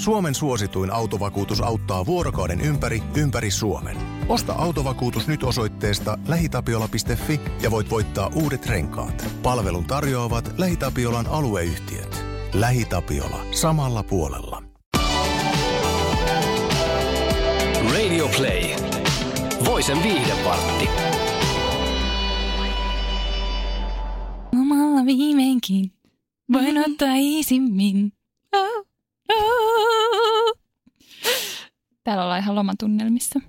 Suomen suosituin autovakuutus auttaa vuorokauden ympäri, ympäri Suomen. Osta autovakuutus nyt osoitteesta lähitapiola.fi ja voit voittaa uudet renkaat. Palvelun tarjoavat LähiTapiolan alueyhtiöt. LähiTapiola. Samalla puolella. Radio Play. Voisen viihdepartti. Omalla viimeinkin voin ottaa isimmin. Oh, oh. Täällä ollaan ihan lomatunnelmissa,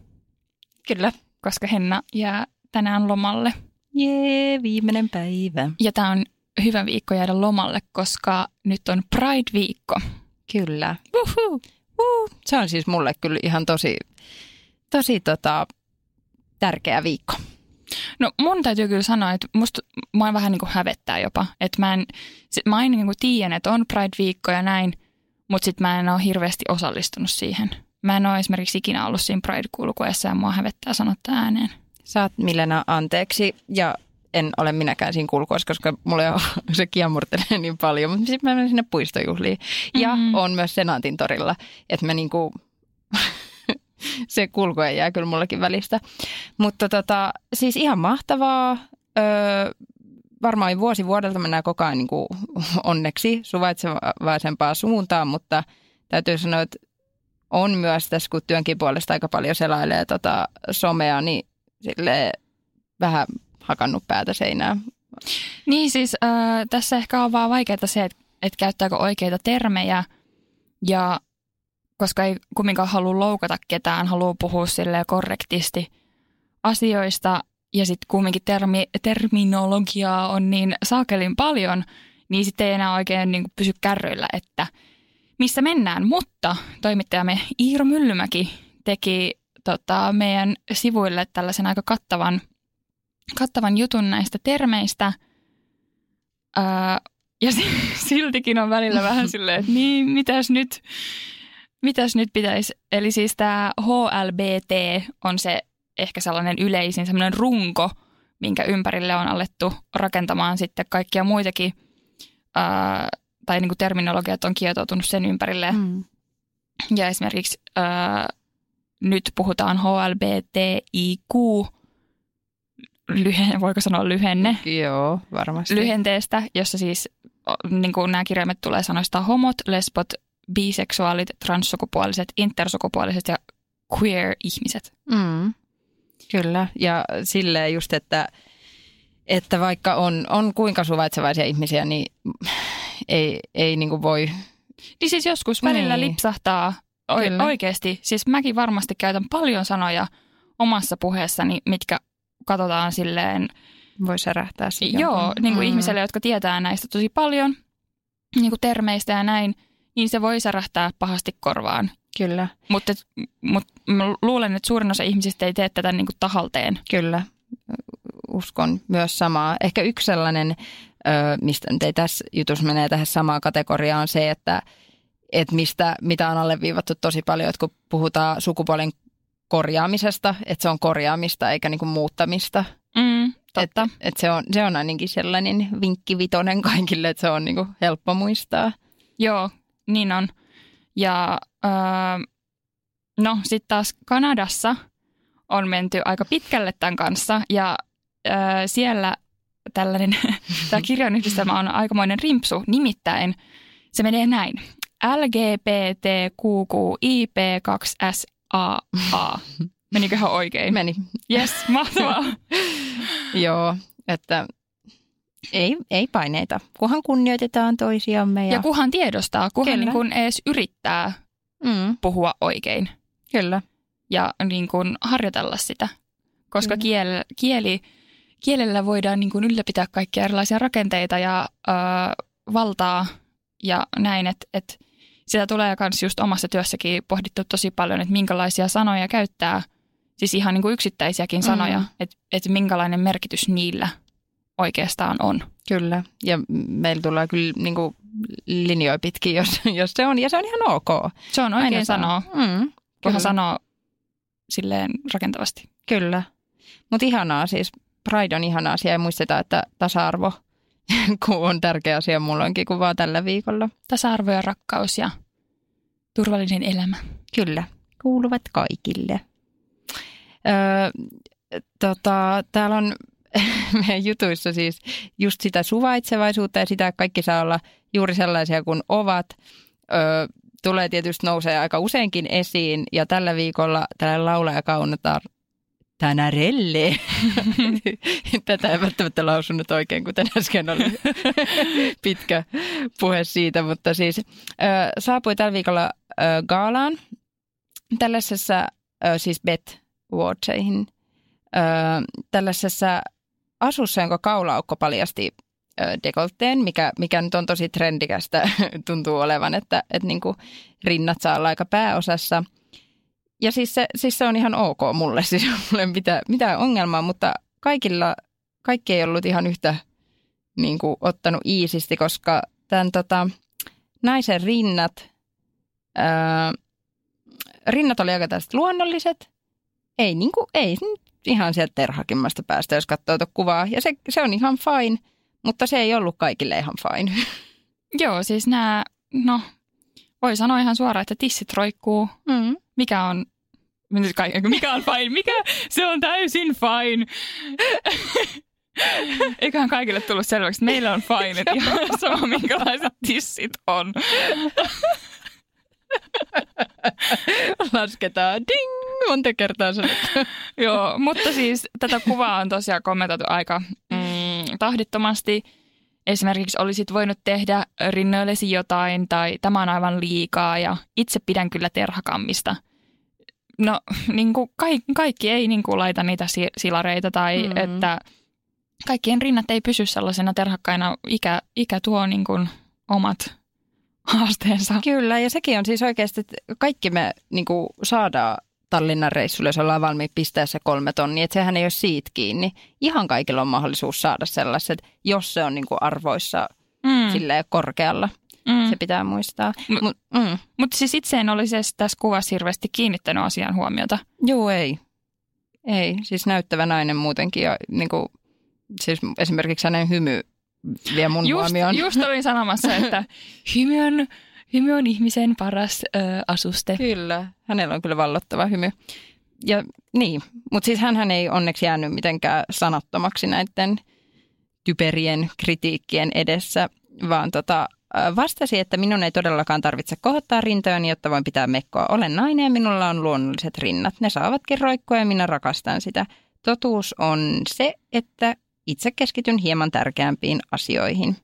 Kyllä. koska Henna jää tänään lomalle. Jee, viimeinen päivä. Ja tämä on hyvä viikko jäädä lomalle, koska nyt on Pride-viikko. Kyllä. Uhu. Uh, se on siis mulle kyllä ihan tosi, tosi tota, tärkeä viikko. No mun täytyy kyllä sanoa, että musta mua vähän niin kuin hävettää jopa. Että mä, en, sit mä aina niin kuin tiedän, että on Pride-viikko ja näin, mutta sitten mä en ole hirveästi osallistunut siihen. Mä en ole esimerkiksi ikinä ollut siinä Pride-kulkuessa ja mua hävettää sanoa tää ääneen. Saat Milena anteeksi ja en ole minäkään siinä kulkuessa, koska mulla jo se kiemurtelee niin paljon, mutta sitten mä menen sinne puistojuhliin. Ja Mhm. on myös Senaatin torilla, että mä niinku, se kulku ei jää kyllä mullekin välistä. Mutta tota, siis ihan mahtavaa. Öö, varmaan vuosi vuodelta mennään koko ajan niinku onneksi suvaitsevaisempaa suuntaan, mutta täytyy sanoa, että on myös tässä, kun työnkin puolesta aika paljon selailee tota somea, niin sille vähän hakannut päätä seinään. Niin siis äh, tässä ehkä on vaan vaikeaa se, että, että käyttääkö oikeita termejä ja koska ei kumminkaan halua loukata ketään, haluaa puhua silleen korrektisti asioista ja sitten kumminkin termi, terminologiaa on niin saakelin paljon, niin sitten ei enää oikein niin pysy kärryillä, että missä mennään. Mutta toimittajamme Iiro Myllymäki teki tota, meidän sivuille tällaisen aika kattavan, kattavan jutun näistä termeistä. Öö, ja si- siltikin on välillä vähän silleen, että niin, mitäs nyt, mitäs nyt pitäisi. Eli siis tämä HLBT on se ehkä sellainen yleisin sellainen runko, minkä ympärille on alettu rakentamaan sitten kaikkia muitakin, öö, tai niin kuin terminologiat on kietoutunut sen ympärille. Mm. Ja esimerkiksi öö, nyt puhutaan HLBTIQ, lyhenne, voiko sanoa lyhenne, Joo, varmasti. lyhenteestä, jossa siis niin kuin nämä kirjaimet tulee sanoista homot, lesbot, biseksuaalit, transsukupuoliset, intersukupuoliset ja queer-ihmiset. Mm. Kyllä, ja silleen just, että, että vaikka on, on kuinka suvaitsevaisia ihmisiä, niin ei, ei niin kuin voi... Niin siis joskus välillä Niin. lipsahtaa o- oikeasti. Siis mäkin varmasti käytän paljon sanoja omassa puheessani, mitkä katsotaan silleen Voi särähtää siinä. Joo, niin kuin Mm. ihmiselle, jotka tietää näistä tosi paljon, niin kuin termeistä ja näin, niin se voi särähtää pahasti korvaan. Kyllä, Mutta mut, mä luulen, että suurin osa ihmisistä ei tee tätä niin kuin tahalteen. kyllä. Uskon myös samaa. Ehkä yksi sellainen, mistä nyt ei tässä jutussa menee tähän samaan kategoriaan, on se, että, että mistä, mitä on alleviivattu tosi paljon, että kun puhutaan sukupuolen korjaamisesta, että se on korjaamista eikä niin kuin muuttamista. Mm, totta. Että, että se, on, se on ainakin sellainen vinkki vitonen kaikille, että se on niin kuin helppo muistaa. Joo, niin on. Ja öö, no sitten taas Kanadassa on menty aika pitkälle tämän kanssa ja öö, siellä tällainen, tämä kirjanyhdistelmä on aikamoinen rimpsu, nimittäin se menee näin. LGBTQQIP2SAA. Meniköhän oikein? Meni. Yes, mahtavaa. Joo, että ei, ei paineita, kunhan kunnioitetaan toisiamme. Ja, Ja kunhan tiedostaa, kunhan Kyllä. niin kun edes yrittää mm, puhua oikein. kyllä, ja niin kuin harjoitella sitä. Koska Kyllä. kiel, kieli, kielellä voidaan niin kuin ylläpitää kaikkia erilaisia rakenteita ja ö, valtaa ja näin, että et sitä tulee myös just omassa työssäkin pohdittu tosi paljon, että minkälaisia sanoja käyttää, siis ihan niin kuin yksittäisiäkin sanoja, Mm. että et minkälainen merkitys niillä oikeastaan on. kyllä. Ja meillä tulee kyllä niin kuin linjoja pitkin, jos, jos se on, ja se on ihan ok. Se on oikein sanoa, Mm, kunhan sanoo silleen rakentavasti. Kyllä. Mutta ihanaa siis, Pride on ihana asia ja muistetaan, että tasa-arvo kun on tärkeä asia mulloinkin kuin vaan tällä viikolla. Tasa-arvo ja rakkaus ja turvallinen elämä. Kyllä, kuuluvat kaikille. Öö, tota, täällä on meidän jutuissa siis just sitä suvaitsevaisuutta ja sitä, että kaikki saa olla juuri sellaisia kuin ovat. Öö, tulee tietysti nousee aika useinkin esiin ja tällä viikolla tällä laulaja kaunetaan Tänärelle. Tätä ei välttämättä lausunut oikein, kuten äsken oli pitkä puhe siitä, mutta siis ö, saapui tällä viikolla ö, gaalaan tällaisessa, ö, siis Bet Watcheihin, ö, tällaisessa asussa, jonka kaulaukko paljasti dekolteen, mikä, mikä nyt on tosi trendikästä, tuntuu olevan, että, että niin kuin rinnat saa olla aika pääosassa. Ja siis se, siis se on ihan ok mulle, siis mulle mitään, mitään ongelmaa, mutta kaikilla, kaikki ei ollut ihan yhtä niin kuin, ottanut iisisti, koska tämän tota, naisen rinnat, ää, rinnat oli aika tästä luonnolliset, ei, niin kuin, ei ihan sieltä terhakimmasta päästä, jos katsoo tuota kuvaa. Ja se, se on ihan fine, mutta se ei ollut kaikille ihan fine. Joo, siis nämä, no voi sanoa ihan suoraan, että tissit roikkuu. Mm. Mikä on mikä on fine? Mikä? Se on täysin fine. Eiköhän kaikille tullut selväksi, että meillä on fine, että ihan sama minkälaiset tissit on. Lasketaan ding monta kertaa sanottu. Joo, mutta siis tätä kuvaa on tosiaan kommentoitu aika mm, tahdittomasti. Esimerkiksi olisit voinut tehdä rinnoillesi jotain tai tämä on aivan liikaa ja itse pidän kyllä terhakammista. No niin kuin kaikki, kaikki ei niin kuin laita niitä silareita tai mm. että kaikkien rinnat ei pysy sellaisena terhakkaina. Ikä, ikä tuo niin kuin omat haasteensa. Kyllä, ja sekin on siis oikeasti, että kaikki me niin kuin saadaan Tallinnan reissulle, jos ollaan valmiit pistää se kolme tonnia, että sehän ei ole siitä kiinni. Ihan kaikilla on mahdollisuus saada sellaiset, jos se on niin kuin arvoissa mm. korkealla. Mm. Se pitää muistaa. M- Mut, mm. Mutta siis itse en olisi tässä kuvassa hirveästi kiinnittänyt asian huomiota. Joo, ei. Ei, siis näyttävä nainen muutenkin. Ja, niin kuin, siis esimerkiksi hänen hymy vie mun just, huomioon. Just olin sanomassa, että hymy on, hymy on ihmisen paras ö, asuste. Kyllä, hänellä on kyllä vallottava hymy. Ja niin, mutta siis hän ei onneksi jäänyt mitenkään sanattomaksi näiden typerien kritiikkien edessä, vaan tota, vastasi, että minun ei todellakaan tarvitse kohottaa rintojani, jotta voin pitää mekkoa. Olen nainen ja minulla on luonnolliset rinnat. Ne saavatkin roikkua ja minä rakastan sitä. Totuus on se, että itse keskityn hieman tärkeämpiin asioihin.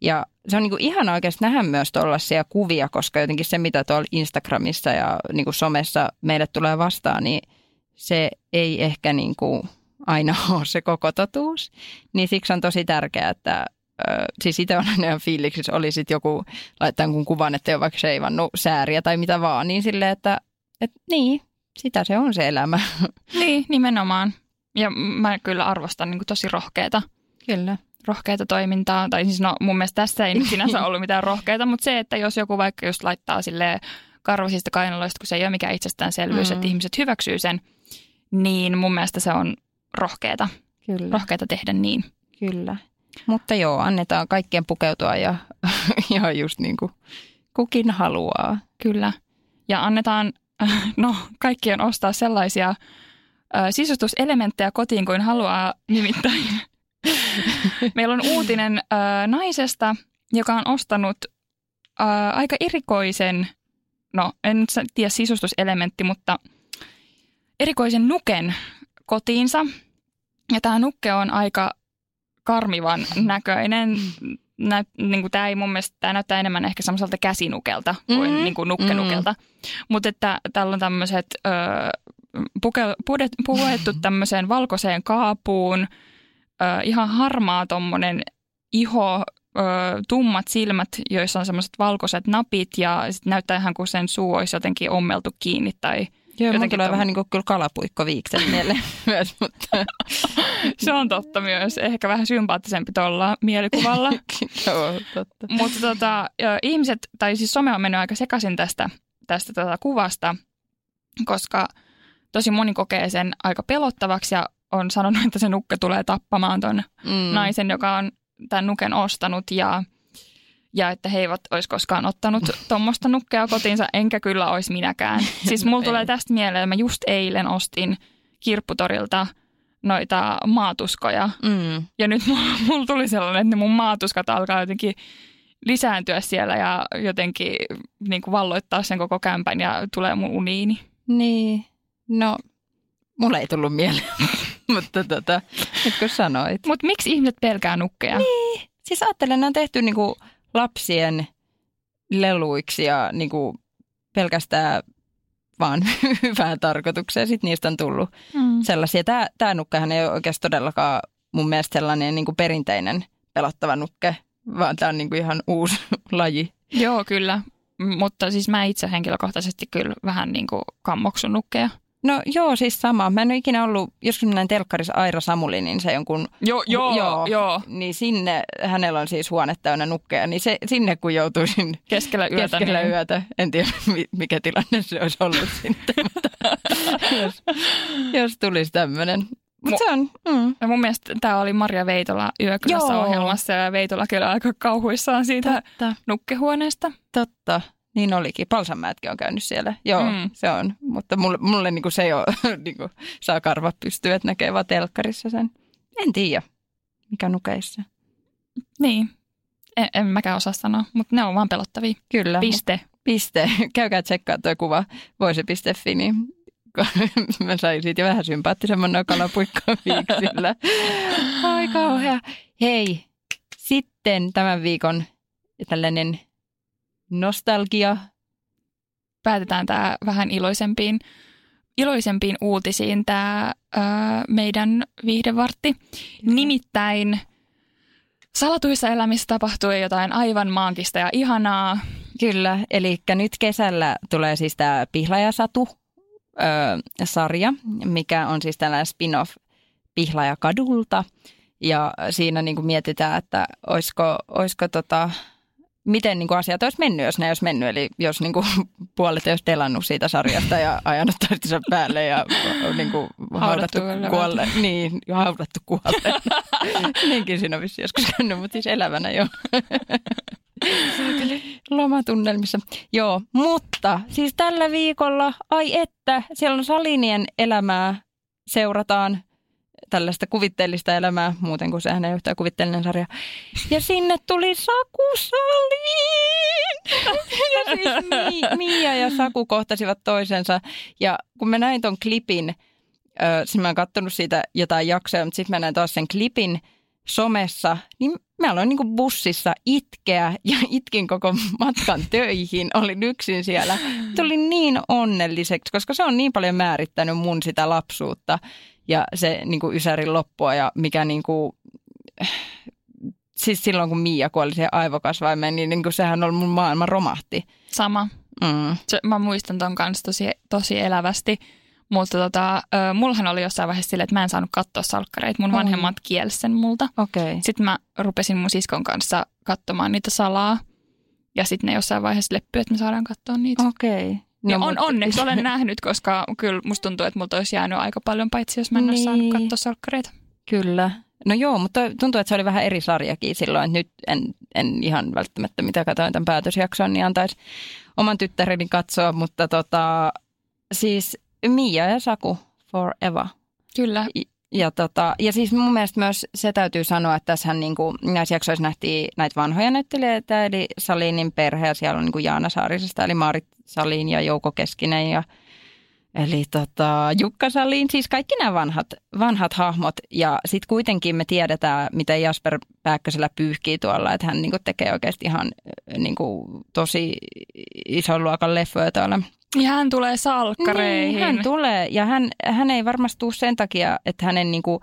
Ja se on niin kuin ihan oikeasti nähdä myös tuollaisia kuvia, koska jotenkin se, mitä tuolla Instagramissa ja niin kuin somessa meille tulee vastaan, niin se ei ehkä niin kuin aina ole se koko totuus. Niin siksi on tosi tärkeää, että siis itse on ihan fiiliksissä, oli sitten joku laittaa kun kuvan, että ei ole vaikka seivannut sääriä tai mitä vaan, niin silleen, että, että niin, sitä se on se elämä. Niin, nimenomaan. Ja mä kyllä arvostan niin kuin tosi rohkeita. Kyllä. Rohkeita toimintaa. Tai siis no mun mielestä tässä ei nyt sinänsä ollut mitään rohkeita, mutta se, että jos joku vaikka just laittaa sille karvasista kainaloista, kun se ei ole mikään itsestäänselvyys, mm. että ihmiset hyväksyy sen, niin mun mielestä se on rohkeita. Kyllä. Rohkeita tehdä niin. Kyllä. Mutta joo, annetaan kaikkien pukeutua ja, ja just niin kuin kukin haluaa. Kyllä. Ja annetaan, no kaikkien ostaa sellaisia sisustuselementtejä kotiin kuin haluaa nimittäin. Meillä on uutinen ö, naisesta, joka on ostanut ö, aika erikoisen, no en tiedä sisustuselementti, mutta erikoisen nuken kotiinsa. Ja tämä nukke on aika karmivan näköinen. Nä, niin kuin tämä ei mun mielestä, tämä näyttää enemmän ehkä semmoiselta käsinukelta kuin, mm-hmm. niin kuin nukkenukelta. Mm-hmm. Mutta että täällä on tämmöiset puke, pudet, puettu tämmöiseen valkoiseen kaapuun, ö, ihan harmaa tommonen iho, ö, tummat silmät, joissa on semmoiset valkoiset napit ja sitten näyttää ihan kuin sen suu olisi jotenkin ommeltu kiinni tai Joo, jotenkin tulee tom... vähän niin kuin kyllä kalapuikkoviikset mieleen myös, mutta... Se on totta myös. Ehkä vähän sympaattisempi tuolla mielikuvalla. Joo, totta. Mutta tota, ihmiset, tai siis some on mennyt aika sekaisin tästä, tästä tota kuvasta, koska – tosi moni kokee sen aika pelottavaksi ja on sanonut, että se nukke tulee tappamaan ton mm. naisen, joka on tämän nuken ostanut. Ja, ja että he eivät olisi koskaan ottanut tuommoista nukkea kotiinsa, enkä kyllä olisi minäkään. Siis mulla tulee tästä mieleen, mä just eilen ostin kirpputorilta noita maatuskoja. Mm. Ja nyt mulla, mulla tuli sellainen, että mun maatuskat alkaa jotenkin lisääntyä siellä ja jotenkin niin kuin valloittaa sen koko kämpän ja tulee mun uniini. Niin, no mulle ei tullut mieleen, mutta tota, nyt kun sanoit. Mutta miksi ihmiset pelkää nukkeja? Niin, siis ajattelen, ne on tehty niinku lapsien leluiksi ja niinku pelkästään vaan hyvään tarkoitukseen. Sitten niistä on tullut Mm. sellaisia. Tämä, tämä nukkehan ei ole oikeastaan todellakaan mun mielestä sellainen niinku perinteinen pelottava nukke, vaan tämä on niinku ihan uusi laji. Joo, kyllä. Mutta siis mä itse henkilökohtaisesti kyllä vähän niin kuin kammoksun nukkeja. No joo, siis sama. Mä en ole ikinä ollut, joskus näin telkkarissa Aira Samuli, niin se jonkun Joo, joo, joo. joo. Niin sinne, hänellä on siis huone täynnä nukkeja, niin se, sinne kun joutuisin Keskellä yötä. keskellä niin, yötä, en tiedä mi- mikä tilanne se olisi ollut sitten, jos, jos tulisi tämmöinen. Mu- Mutta se on, mm, Ja mun mielestä tämä oli Marja Veitola Yökylässä ohjelmassa ja Veitola kyllä aika kauhuissaan siitä totta, nukkehuoneesta. totta. Niin olikin. Palsanmäetkin on käynyt siellä. Joo, Mm. se on. Mutta mulle, mulle niinku se jo niinku, saa karvat pystyä, että näkee vaan telkkarissa sen. En tiedä, mikä nukeissa. Niin. En, en mäkään osaa sanoa, mutta ne on vaan pelottavia. Kyllä. Piste. piste, käykää tsekkaa tuo kuva voise.fi, niin mä sain siitä jo vähän sympaattisemman nokalapuikkaa viiksillä. Ai kauhea. Hei, sitten tämän viikon tällainen nostalgia. Päätetään tämä vähän iloisempiin, iloisempiin uutisiin tämä meidän viihdevartti. Nimittäin salatuissa elämissä tapahtui jotain aivan maagista ja ihanaa. Kyllä, eli nyt kesällä tulee siis tämä Pihlajasatu ö, sarja, mikä on siis tällainen spin-off Pihlajakadulta. Ja siinä niin kuin mietitään, että olisiko, olisiko tota, miten niin kuin asiat olisi mennyt, jos ne olisi mennyt. Eli jos niin kuin puolet olisi telannut siitä sarjasta ja ajanut toistensa päälle ja niin kuin haudattu kuolle. Niin, haudattu kuolle. Niinkin siinä on vissiin joskus käynyt, mutta siis elävänä jo. Lomatunnelmissa. Joo, mutta siis tällä viikolla, ai että, siellä on Salinien elämää seurataan tällaista kuvitteellista elämää, muuten kuin sehän ei ole yhtään kuvitteellinen sarja. Ja sinne tuli Saku Salin! Ja siis Mi- Mia ja Saku kohtasivat toisensa. Ja kun mä näin ton klipin, ö, siis mä oon kattonut siitä jotain jaksoja, mutta sitten mä näin taas sen klipin somessa, niin mä aloin niinku bussissa itkeä ja itkin koko matkan töihin. Olin yksin siellä. Tuli niin onnelliseksi, koska se on niin paljon määrittänyt mun sitä lapsuutta ja se niinku Ysärin loppua ja mikä niinku, siis silloin kun Mia kuoli siihen aivokasvaimeen, niin niinku sehän on mun maailma romahti. Sama. Mm. Se, mä muistan ton kanssa tosi, tosi elävästi. Mutta tota, ö, mullahan oli jossain vaiheessa silleen, että mä en saanut katsoa salkkareita. Mun Oi. vanhemmat kielsi sen multa. Okei. Okay. Sitten mä rupesin mun siskon kanssa katsomaan niitä salaa. Ja sitten ne jossain vaiheessa leppy, että me saadaan katsoa niitä. Okei. Okay. No, on, onneksi olen nähnyt, koska kyllä musta tuntuu, että multa olisi jäänyt aika paljon, paitsi jos mä en olisi saanut Niin. katsoa salkkareita. Kyllä. No joo, mutta tuntuu, että se oli vähän eri sarjakin silloin. Että nyt en, en ihan välttämättä, mitä katsoin tämän päätösjakson, niin antaisi oman tyttäreni katsoa. Mutta tota, siis Mia ja Saku forever. Kyllä. Ja, tota, ja siis mun mielestä myös se täytyy sanoa, että tässähän niin kuin, näissä jaksoissa nähtiin näitä vanhoja näyttelijöitä, eli Salinin perhe, ja siellä on niin kuin Jaana Saarisesta, eli Maarit Salin ja Jouko Keskinen, ja, eli tota, Jukka Salin, siis kaikki nämä vanhat, vanhat hahmot. Ja sitten kuitenkin me tiedetään, miten Jasper Pääkkösellä pyyhkii tuolla, että hän niin kuin tekee oikeasti ihan niin kuin, tosi ison luokan leffoja tuolla Ja hän tulee salkkareihin. niin, hän tulee ja hän, hän ei varmasti tule sen takia, että hänen niinku,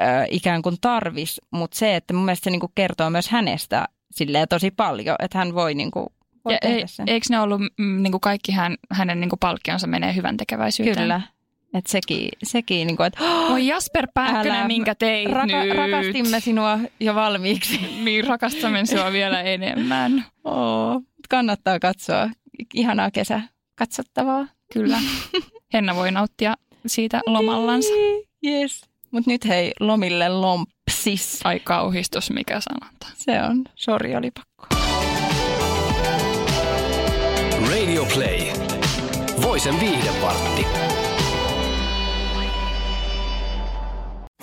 ö, ikään kuin tarvis, mutta se, että mun mielestä se niinku kertoo myös hänestä silleen tosi paljon, että hän voi, niinku, voi ja tehdä ei, sen. eikö ne ollut mm, niin kuin kaikki hän, hänen niin kuin palkkionsa menee hyvän tekeväisyyteen? Kyllä. Että sekin, sekin niinku, että Oi Jasper Pääkkönen, minkä teit raka, nyt. rakastimme sinua jo valmiiksi. Niin, rakastamme sinua vielä enemmän. Oo, kannattaa katsoa. Ihanaa kesä katsottavaa, kyllä. Henna voi nauttia siitä lomallansa. Niin, yes. Mut nyt hei, lomille lompsis. Ai kauhistus, mikä sanonta. Se on, sori oli pakko. Radio Play. Voisen viihdepartti.